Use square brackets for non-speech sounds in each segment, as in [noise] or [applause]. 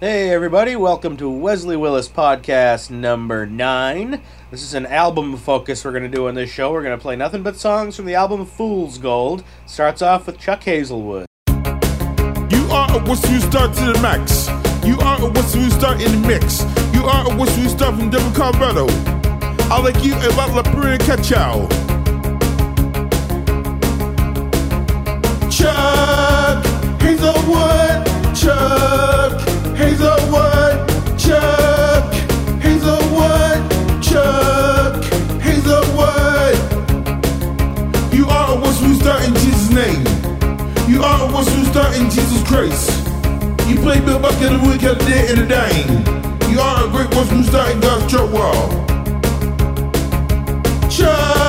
Hey, everybody, welcome to Wesley Willis Podcast number nine. This is an album focus we're going to do on this show. We're going to play nothing but songs from the album Fool's Gold. Starts off with Chuck Hazelwood. You are a whistle you start to the max. You are a whistle you start in the mix. You are a whistle you start from Denver, Colorado. I like you a lot like Peru Cachao. Chuck Hazelwood, Chuck Hazelwood, Chuck Hazelwood, Chuck Hazelwood. You are a you start in Jesus' name. You are a you start in Jesus Christ. You play Bill Bucket the week of the day and the dame. You are a great you start in God's church wall. Chuck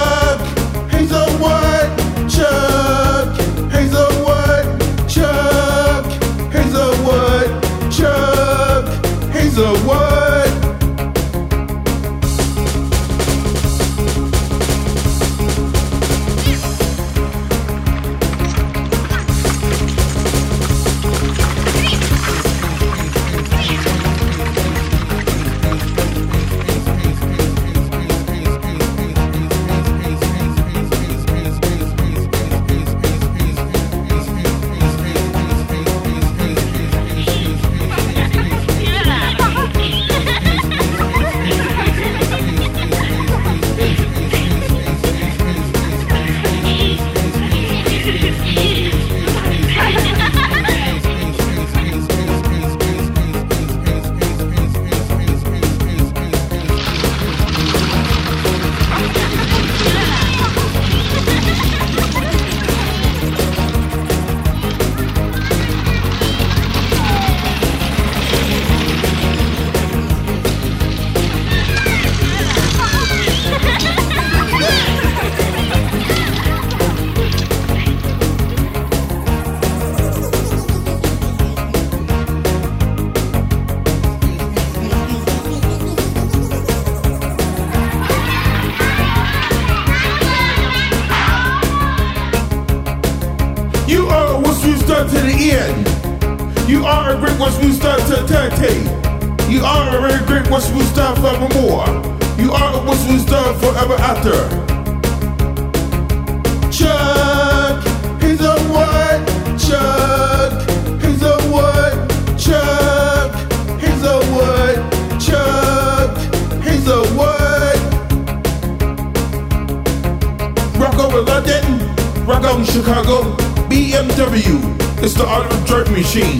Chicago, BMW. It's the art of dirt machine.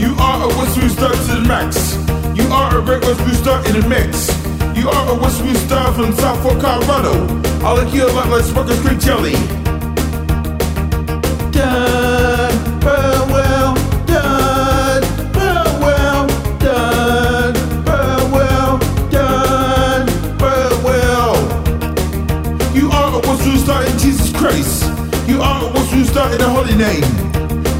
You are a whistle start to the max. You are a great whistle start in the mix. You are a whistle star from South Fork, Colorado. I like you a lot like Smucker's Creek Jelly. In the holy name.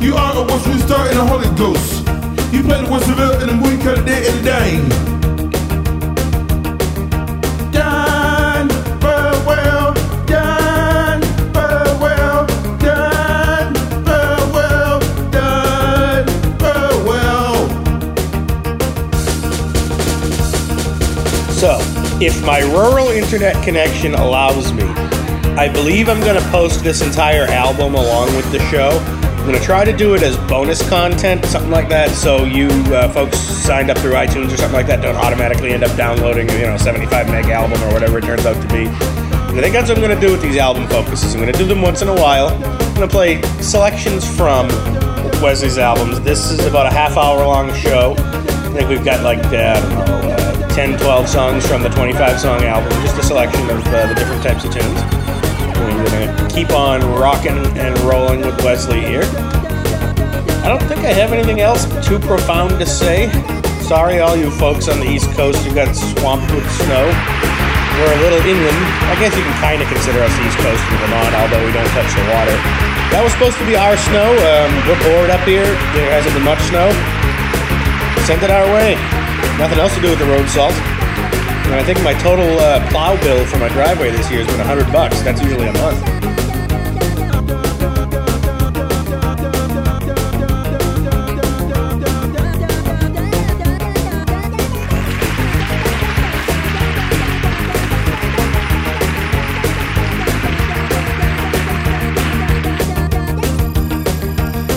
You are a whistle star in the Holy Ghost. You play the whistle in the movie cut a day and a. So, if my rural internet connection allows me, I believe I'm going to post this entire album along with the show. I'm going to try to do it as bonus content, something like that, so you uh, folks signed up through iTunes or something like that don't automatically end up downloading, you know, 75 meg album or whatever it turns out to be. And I think that's what I'm going to do with these album focuses. I'm going to do them once in a while. I'm going to play selections from Wesley's albums. This is about a half hour long show. I think we've got like, uh, know, uh, 10, 12 songs from the 25 song album, just a selection of uh, the different types of tunes. Gonna keep on rocking and rolling with Wesley here. I don't think I have anything else too profound to say. Sorry, all you folks on the East Coast who got swamped with snow. We're a little inland. I guess you can kind of consider us East Coast in Vermont, although we don't touch the water. That was supposed to be our snow. Um, we're bored up here. There hasn't been much snow. Send it our way. Nothing else to do with the road salt. And I think my total uh, plow bill for my driveway this year has been 100 bucks. That's usually a month.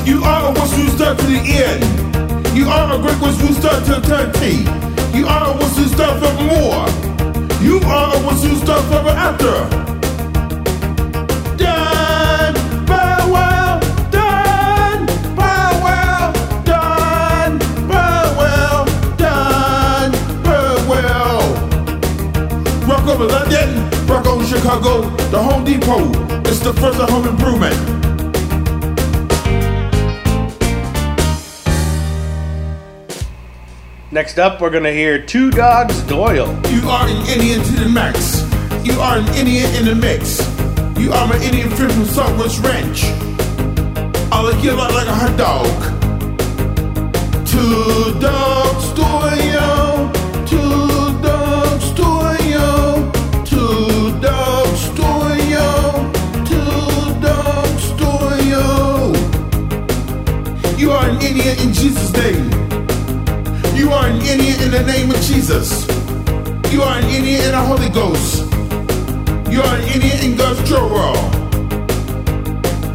You are a once who start to the end. You are a great once who start to eternity. You are a once who start for more. You are a once who start forever after. Rock over London, rock over Chicago, the Home Depot. It's the first of home improvement. Next up, we're going to hear Two Dogs Doyle. You are an Indian to the max. You are an Indian in the mix. You are an Indian friend from Southwest Ranch. I like you like, like a hot dog. Two dogs Doyle. Two dogs Doyle. Two dogs Doyle. Two dogs Doyle. You are an Indian in Jesus' name. You are an Indian in the name of Jesus. You are an Indian in the Holy Ghost. You are an Indian in God's world.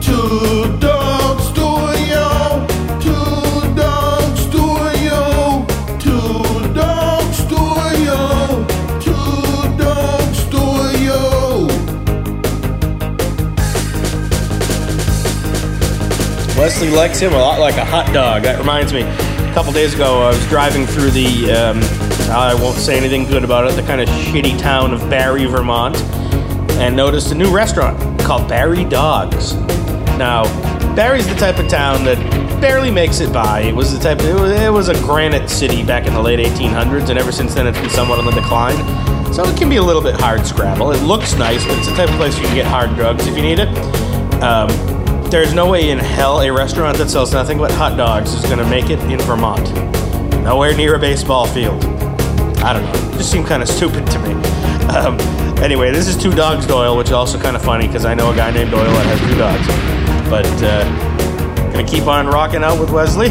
Two dogs do yo. Two dogs do yo. Two dogs do yo. Two dogs do yo. Wesley likes him a lot like a hot dog. That reminds me, a couple days ago, I was driving through the, um, I won't say anything good about it, the kind of shitty town of Barre, Vermont, and noticed a new restaurant called Barre Dogs. Now, Barre's the type of town that barely makes it by. It was the type. It was, it was a granite city back in the late 1800s, and ever since then, it's been somewhat on the decline. So it can be a little bit hard scrabble. It looks nice, but it's the type of place you can get hard drugs if you need it. Um, there's no way in hell a restaurant that sells nothing but hot dogs is going to make it in Vermont. Nowhere near a baseball field. I don't know. It just seemed kind of stupid to me. [laughs] Um, anyway, this is Two Dogs Doyle, which is also kind of funny because I know a guy named Doyle that has two dogs. But uh, gonna keep on rocking out with Wesley.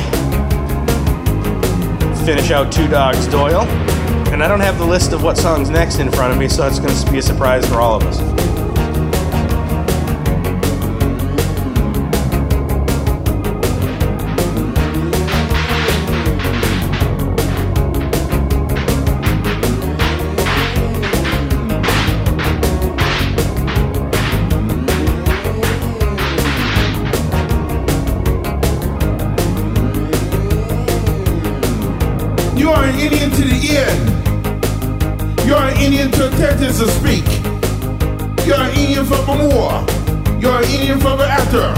Finish out Two Dogs Doyle. And I don't have the list of what song's next in front of me, so it's gonna be a surprise for all of us. You are an Indian to the end. You are an Indian to attention to speak. You are an Indian for the more. You are an Indian for the after.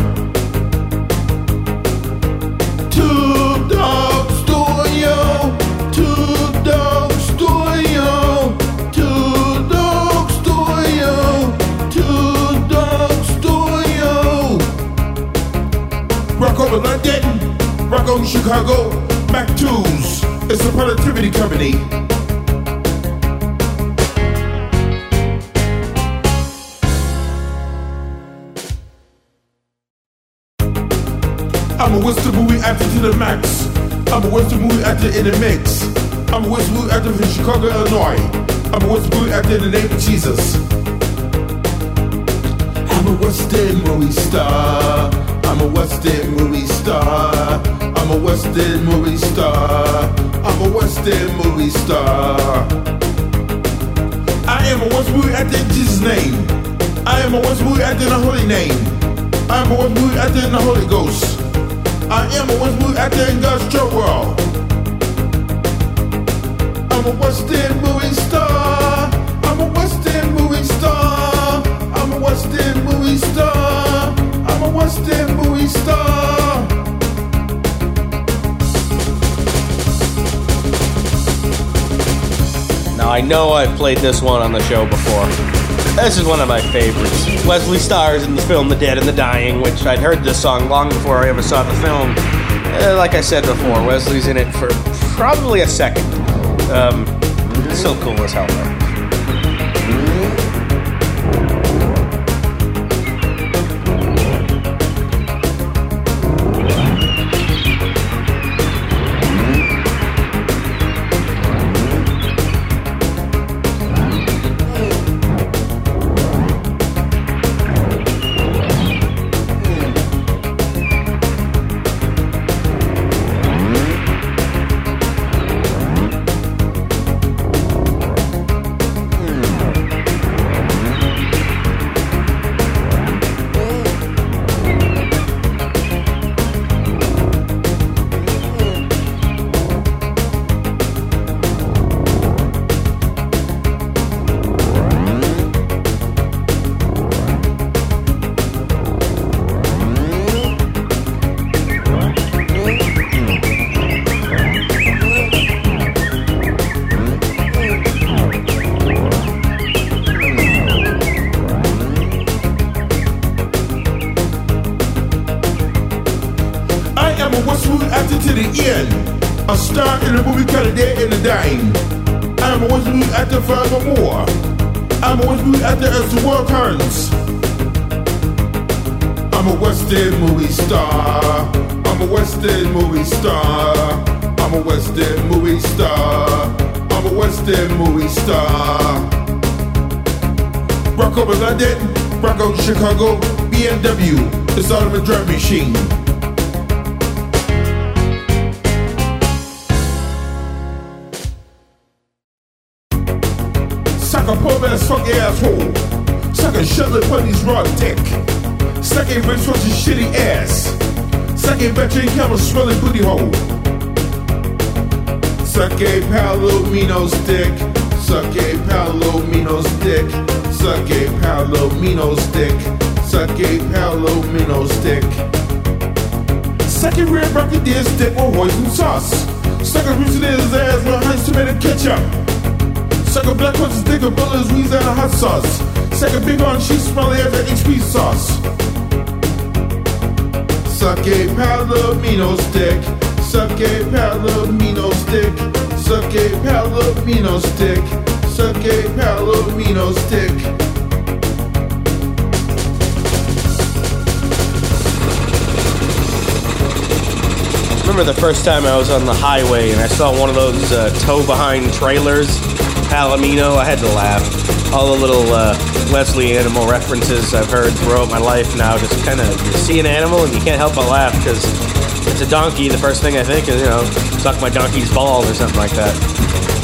Two dogs studio. Two dogs studio. Two dogs studio. Two dogs studio. Rock over London, rock over Chicago, Mac Tools. It's a productivity company. I'm a Western movie actor to the max. I'm a Western movie actor in the mix. I'm a Western movie actor from Chicago, Illinois. I'm a Western movie actor in the name of Jesus. I'm a Western movie star. I'm a Western movie. I'm a Western movie star. I'm a Western movie star. I am a Western movie actor in Jesus' name. I am a Western movie actor in the Holy Name. I am a Western movie actor in the Holy Ghost. I am a Western movie actor in God's true world. I'm a Western movie star. I'm a Western movie star. I'm a Western movie star. I'm a Western movie star. I know I've played this one on the show before. This is one of my favorites. Wesley stars in the film The Dead and the Dying, which I'd heard this song long before I ever saw the film. Uh, like I said before, Wesley's in it for probably a second. Um, still cool as hell though. Star in a movie A Day in the Dime. I'm a West movie actor forevermore. I'm a West movie actor as the world turns. I'm a West End movie star. I'm a West End movie star. I'm a West End movie star. I'm a West End movie star. Rock over London, rock over Chicago, BMW, the Solomon drum machine. Poor ass funky asshole. Suck a shuttle putty's raw dick. Suck a rich your shitty ass. Suck a veteran camel swelling booty hole. Suck a palomino stick. Suck a palomino stick. Suck a palomino stick. Suck a palomino stick. Suck red bucket deer stick or hoisin sauce. Suck a rooster in his ass with honey tomato ketchup. Suck a black horse's dick a bullets wheeze and a hot sauce. Suck a big on cheese smelly as an HP sauce. Suck a palomino stick. Suck a palomino stick. Suck a palomino stick. Suck a palomino stick. remember the first time I was on the highway and I saw one of those uh, tow behind trailers, Palomino. I had to laugh. All the little uh, Wesley animal references I've heard throughout my life now just kind of see an animal and you can't help but laugh because it's a donkey. The first thing I think is, you know, suck my donkey's balls or something like that.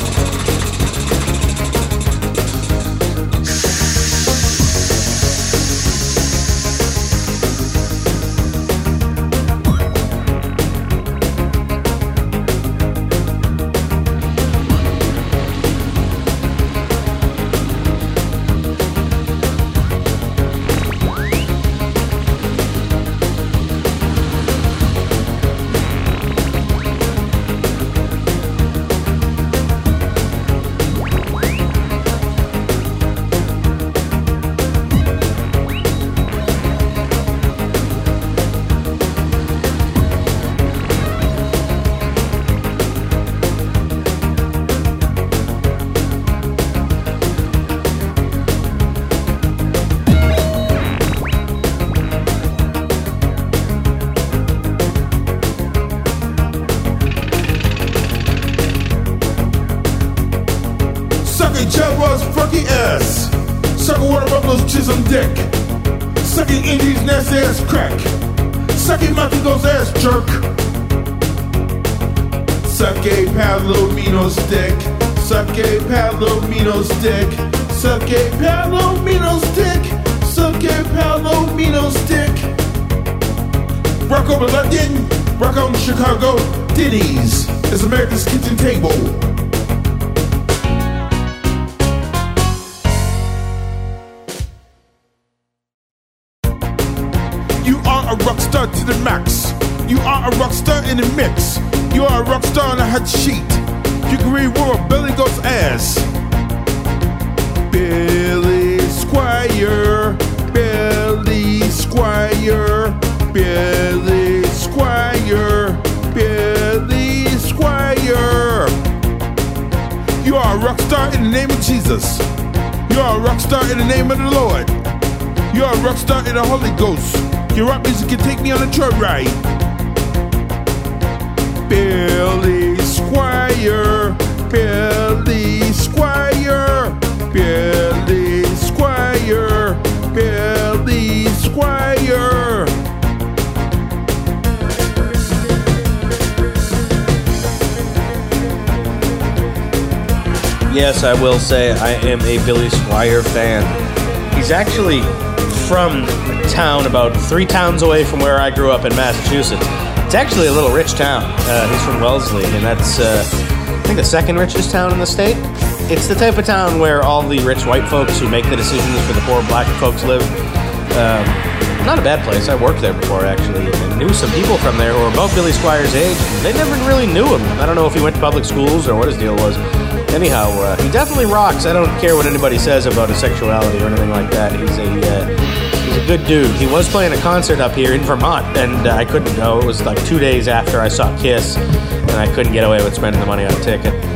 palomino stick. Suck a palomino stick. Suck a palomino stick. Suck a palomino stick. Rock over London, rock on Chicago. Denny's is America's kitchen table. You are a rock star to the max. You are a rock star in the mix. You are a rock star on a hot sheet. You can read where Billy Goat's ass. Billy Squier, Billy Squier, Billy Squier, Billy Squier. You are a rock star in the name of Jesus. You are a rock star in the name of the Lord. You are a rock star in the Holy Ghost. Your rock music can take me on a joyride. Yes, I will say I am a Billy Squier fan. He's actually from a town about three towns away from where I grew up in Massachusetts. It's actually a little rich town. Uh, he's from Wellesley, and that's, uh, I think, the second richest town in the state. It's the type of town where all the rich white folks who make the decisions for the poor black folks live. Um, not a bad place. I worked there before, actually, and knew some people from there who were about Billy Squier's age. They never really knew him. I don't know if he went to public schools or what his deal was. Anyhow, uh, he definitely rocks. I don't care what anybody says about his sexuality or anything like that. He's a uh, good dude. He was playing a concert up here in Vermont, and uh, I couldn't go. It was like two days after I saw Kiss, and I couldn't get away with spending the money on a ticket.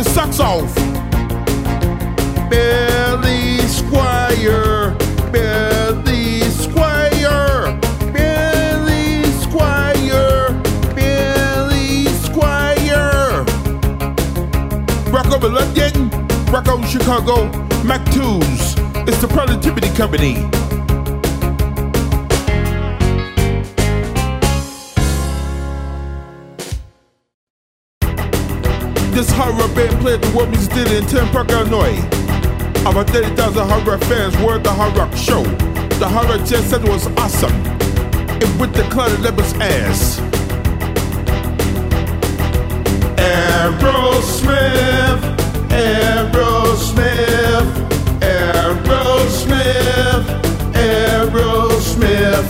Your socks off. Billy Squier, Billy Squier, Billy Squier, Billy Squier. Rock over London, rock over Chicago, Mac Tools. It's the Productivity Company. This horror band played the world music theater in Park, Illinois. About 30,000 horror fans were at the horror Show. The horror jet set was awesome. It whipped the clouded leopard's ass. Aerosmith, Aerosmith, Aerosmith, Aerosmith.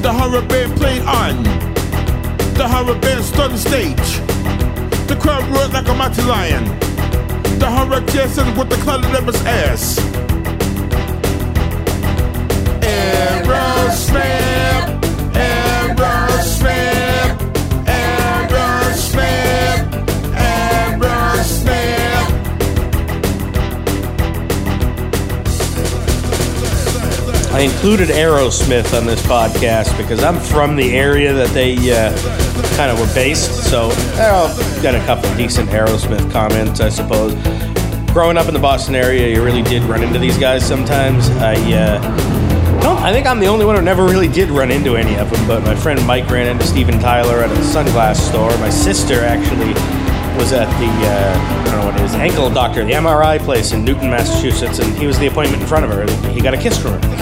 The horror band played on. The stood stage. The crowd roared like a mighty lion. The with the of leopard's ass. I included Aerosmith on this podcast because I'm from the area that they uh, kind of were based, so I'll got a couple decent Aerosmith comments, I suppose. Growing up in the Boston area, you really did run into these guys sometimes. I uh, don't. I think I'm the only one who never really did run into any of them, but my friend Mike ran into Steven Tyler at a sunglass store. My sister actually was at the uh, I don't know what it is ankle doctor, the MRI place in Newton, Massachusetts, and he was the appointment in front of her. He got a kiss from her,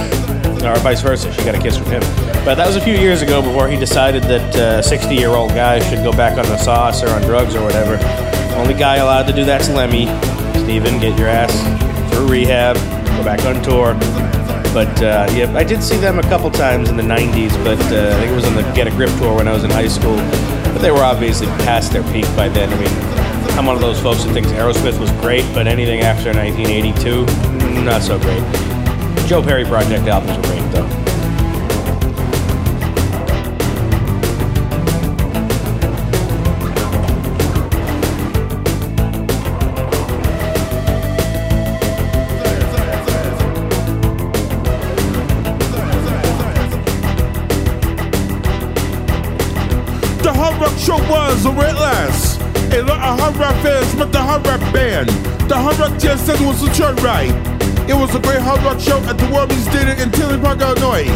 or vice versa. She got a kiss from him. But that was a few years ago before he decided that 60 year old guys should go back on the sauce or on drugs or whatever. Only guy allowed to do that's Lemmy. Steven, get your ass through rehab, go back on tour. But uh, yeah, I did see them a couple times in the '90s, but uh, I think it was on the Get a Grip tour when I was in high school. But they were obviously past their peak by then. I mean, I'm one of those folks who thinks Aerosmith was great, but anything after 1982, not so great. Joe Perry Project albums were great though. The Hard Rock Show was a lot of Hard Rock fans the Hard Rock band. The Hard Rock was ride. It was a great Hard Rock show at the Music Theater in Tinley Park, Illinois.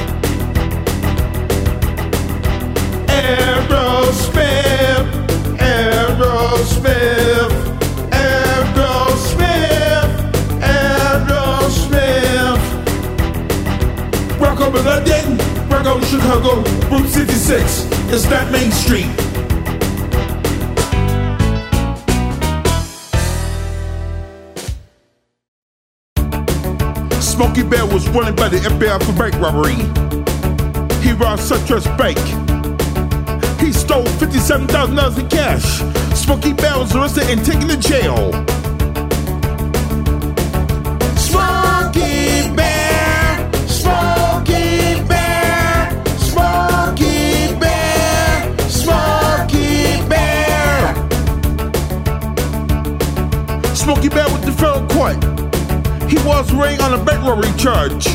Aerosmith, Aerosmith, Aerosmith, Aerosmith. Rock over London, rock over Chicago, Route 66. It's not Main Street. Smokey Bear was wanted by the FBI for bank robbery. He robbed SunTrust Bank. He stole $57,000 in cash. Smokey Bear was arrested and taken to jail. Smokey Bear, Smokey Bear, Smokey Bear, Smokey Bear. Smokey Bear with the federal court. He was rained on a burglary charge.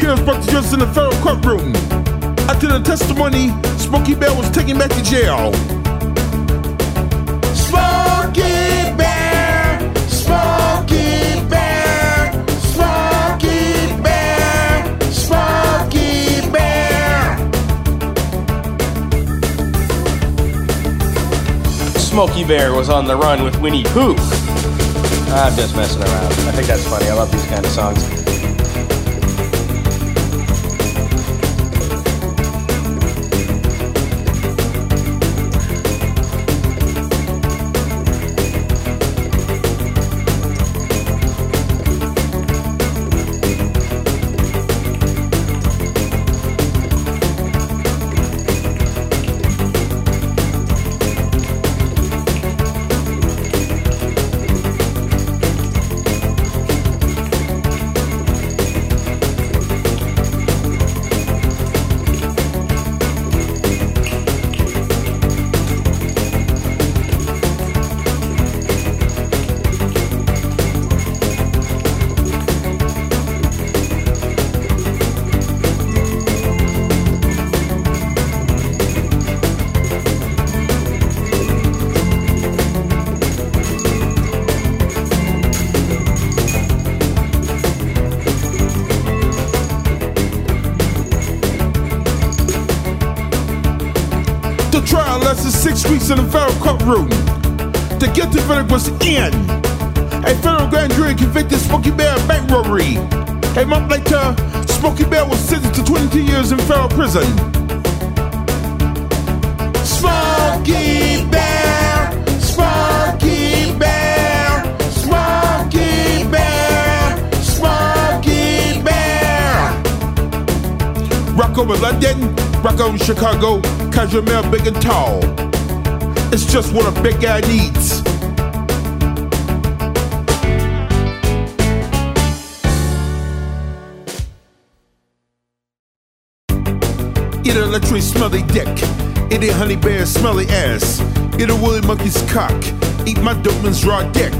He was brought to justice in the federal courtroom. After the testimony, Smokey Bear was taken back to jail. Smokey Bear, Smokey Bear, Smokey Bear, Smokey Bear. Smokey Bear was on the run with Winnie Pooh I'm just messing around. I think that's funny. I love these kind of songs. Courtroom. The guilty verdict was in. A federal grand jury convicted Smokey Bear of bank robbery. A month later, Smokey Bear was sentenced to 22 years in federal prison. Smokey Bear, Smokey Bear, Smokey Bear, Smokey Bear. Rock over London, rock over Chicago, Casual Male big and tall. It's just what a big guy needs. Eat a electric smelly dick. Eat a honey bear smelly ass. Eat a woolly monkey's cock. Eat my dopeman's raw dick.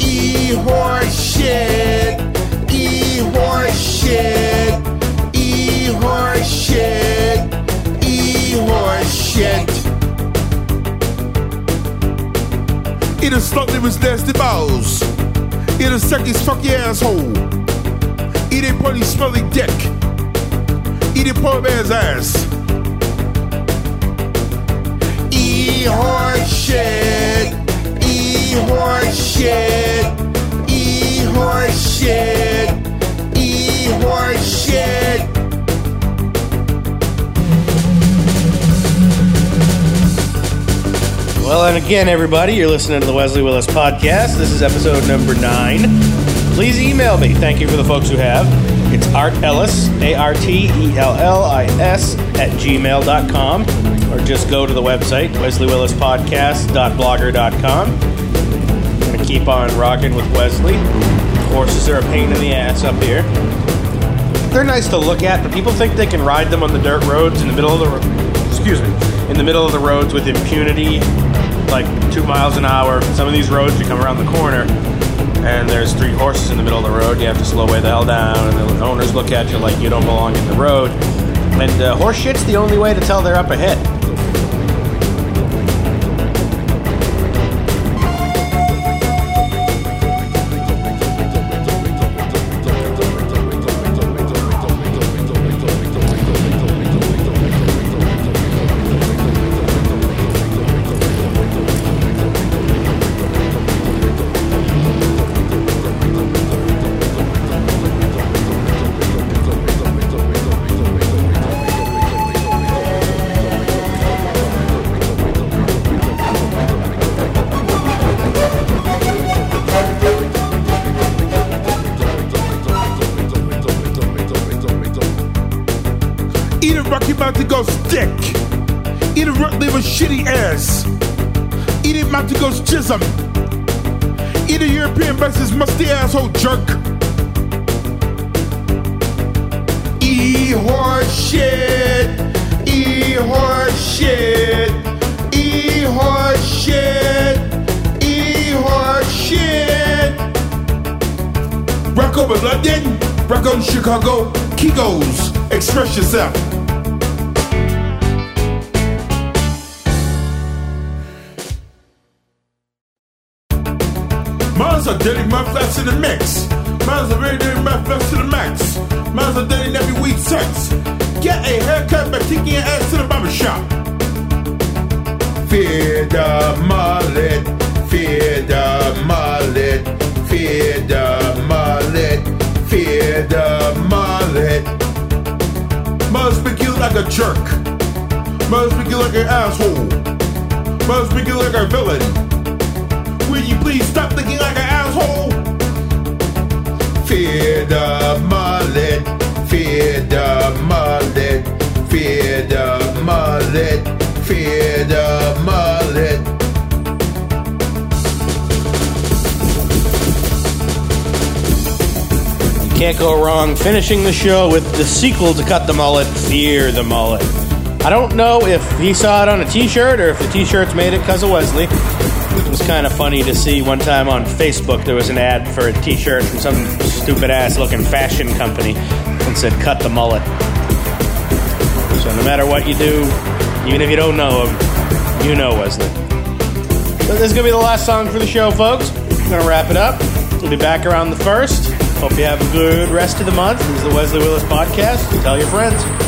E horse shit. E horse shit. E horse shit. Horse shit. Eat a slut with nasty balls. Eat a sucky's fucky asshole. Eat a pony smelly dick. Eat a poor man's ass. E horse shit. E horse shit. E horse shit. E horse shit. Well, and again, everybody, you're listening to the Wesley Willis podcast. This is episode number nine. Please email me. Thank you for the folks who have. It's Art Ellis, A R T E L L I S, at gmail.com, or just go to the website, weslywillispodcast.blogger.com. I'm going to keep on rocking with Wesley. Horses are a pain in the ass up here. They're nice to look at, but people think they can ride them on the dirt roads in the middle of the ro- excuse me, in the middle of the roads with impunity, like two miles an hour. Some of these roads, you come around the corner, and there's three horses in the middle of the road. You have to slow way the hell down, and the owners look at you like you don't belong in the road. And uh, horse shit's the only way to tell they're up ahead. Eat a Rocky Mountain Ghost dick. Eat a Liver shitty ass. Eat a Mountain Ghost jism. Eat a European versus musty asshole jerk. E horse shit. E horse shit. E horse shit. E horse shit. Rock over London. Rock on Chicago. Kegos. Express yourself. Mine's a dirty mufflets in the mix. Mine's a very dirty mufflets to the max. Mine's a dirty nappy weed sex. Get a haircut by taking your ass to the barber shop. Fear the mullet, fear the mullet, fear the mullet, fear the mullet. Must make you like a jerk, must make you like an asshole, must make you like a villain. Will you please stop thinking like an asshole? Fear the mullet, fear the mullet, fear the mullet, fear the mullet. Can't go wrong finishing the show with the sequel to Cut the Mullet, Fear the Mullet. I don't know if he saw it on a t shirt or if the t shirts made it because of Wesley. It was kind of funny to see one time on Facebook there was an ad for a t shirt from some stupid ass looking fashion company and said, Cut the Mullet. So no matter what you do, even if you don't know him, you know Wesley. So this is to be the last song for the show, folks. Going to wrap it up. We'll be back around the first. Hope you have a good rest of the month. This is the Wesley Willis Podcast. Tell your friends.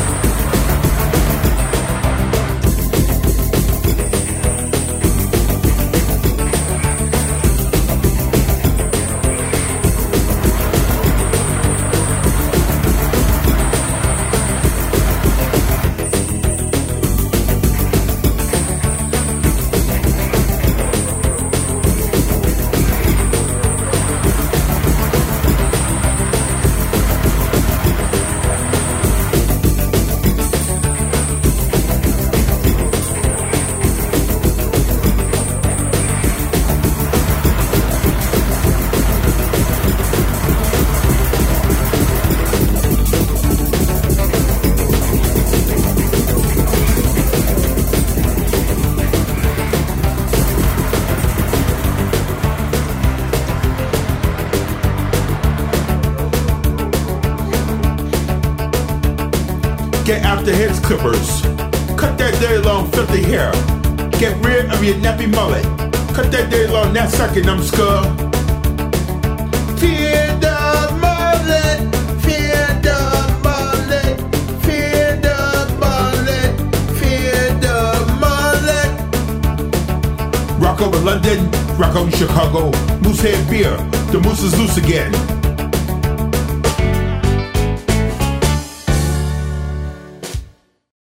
Clippers. Cut that day long filthy hair. Get rid of your nappy mullet. Cut that day long that sucking them skull. Fear the mullet. Fear the mullet. Fear the mullet. Fear the mullet. Rock over London, rock over Chicago. Moosehead beer, the moose is loose again.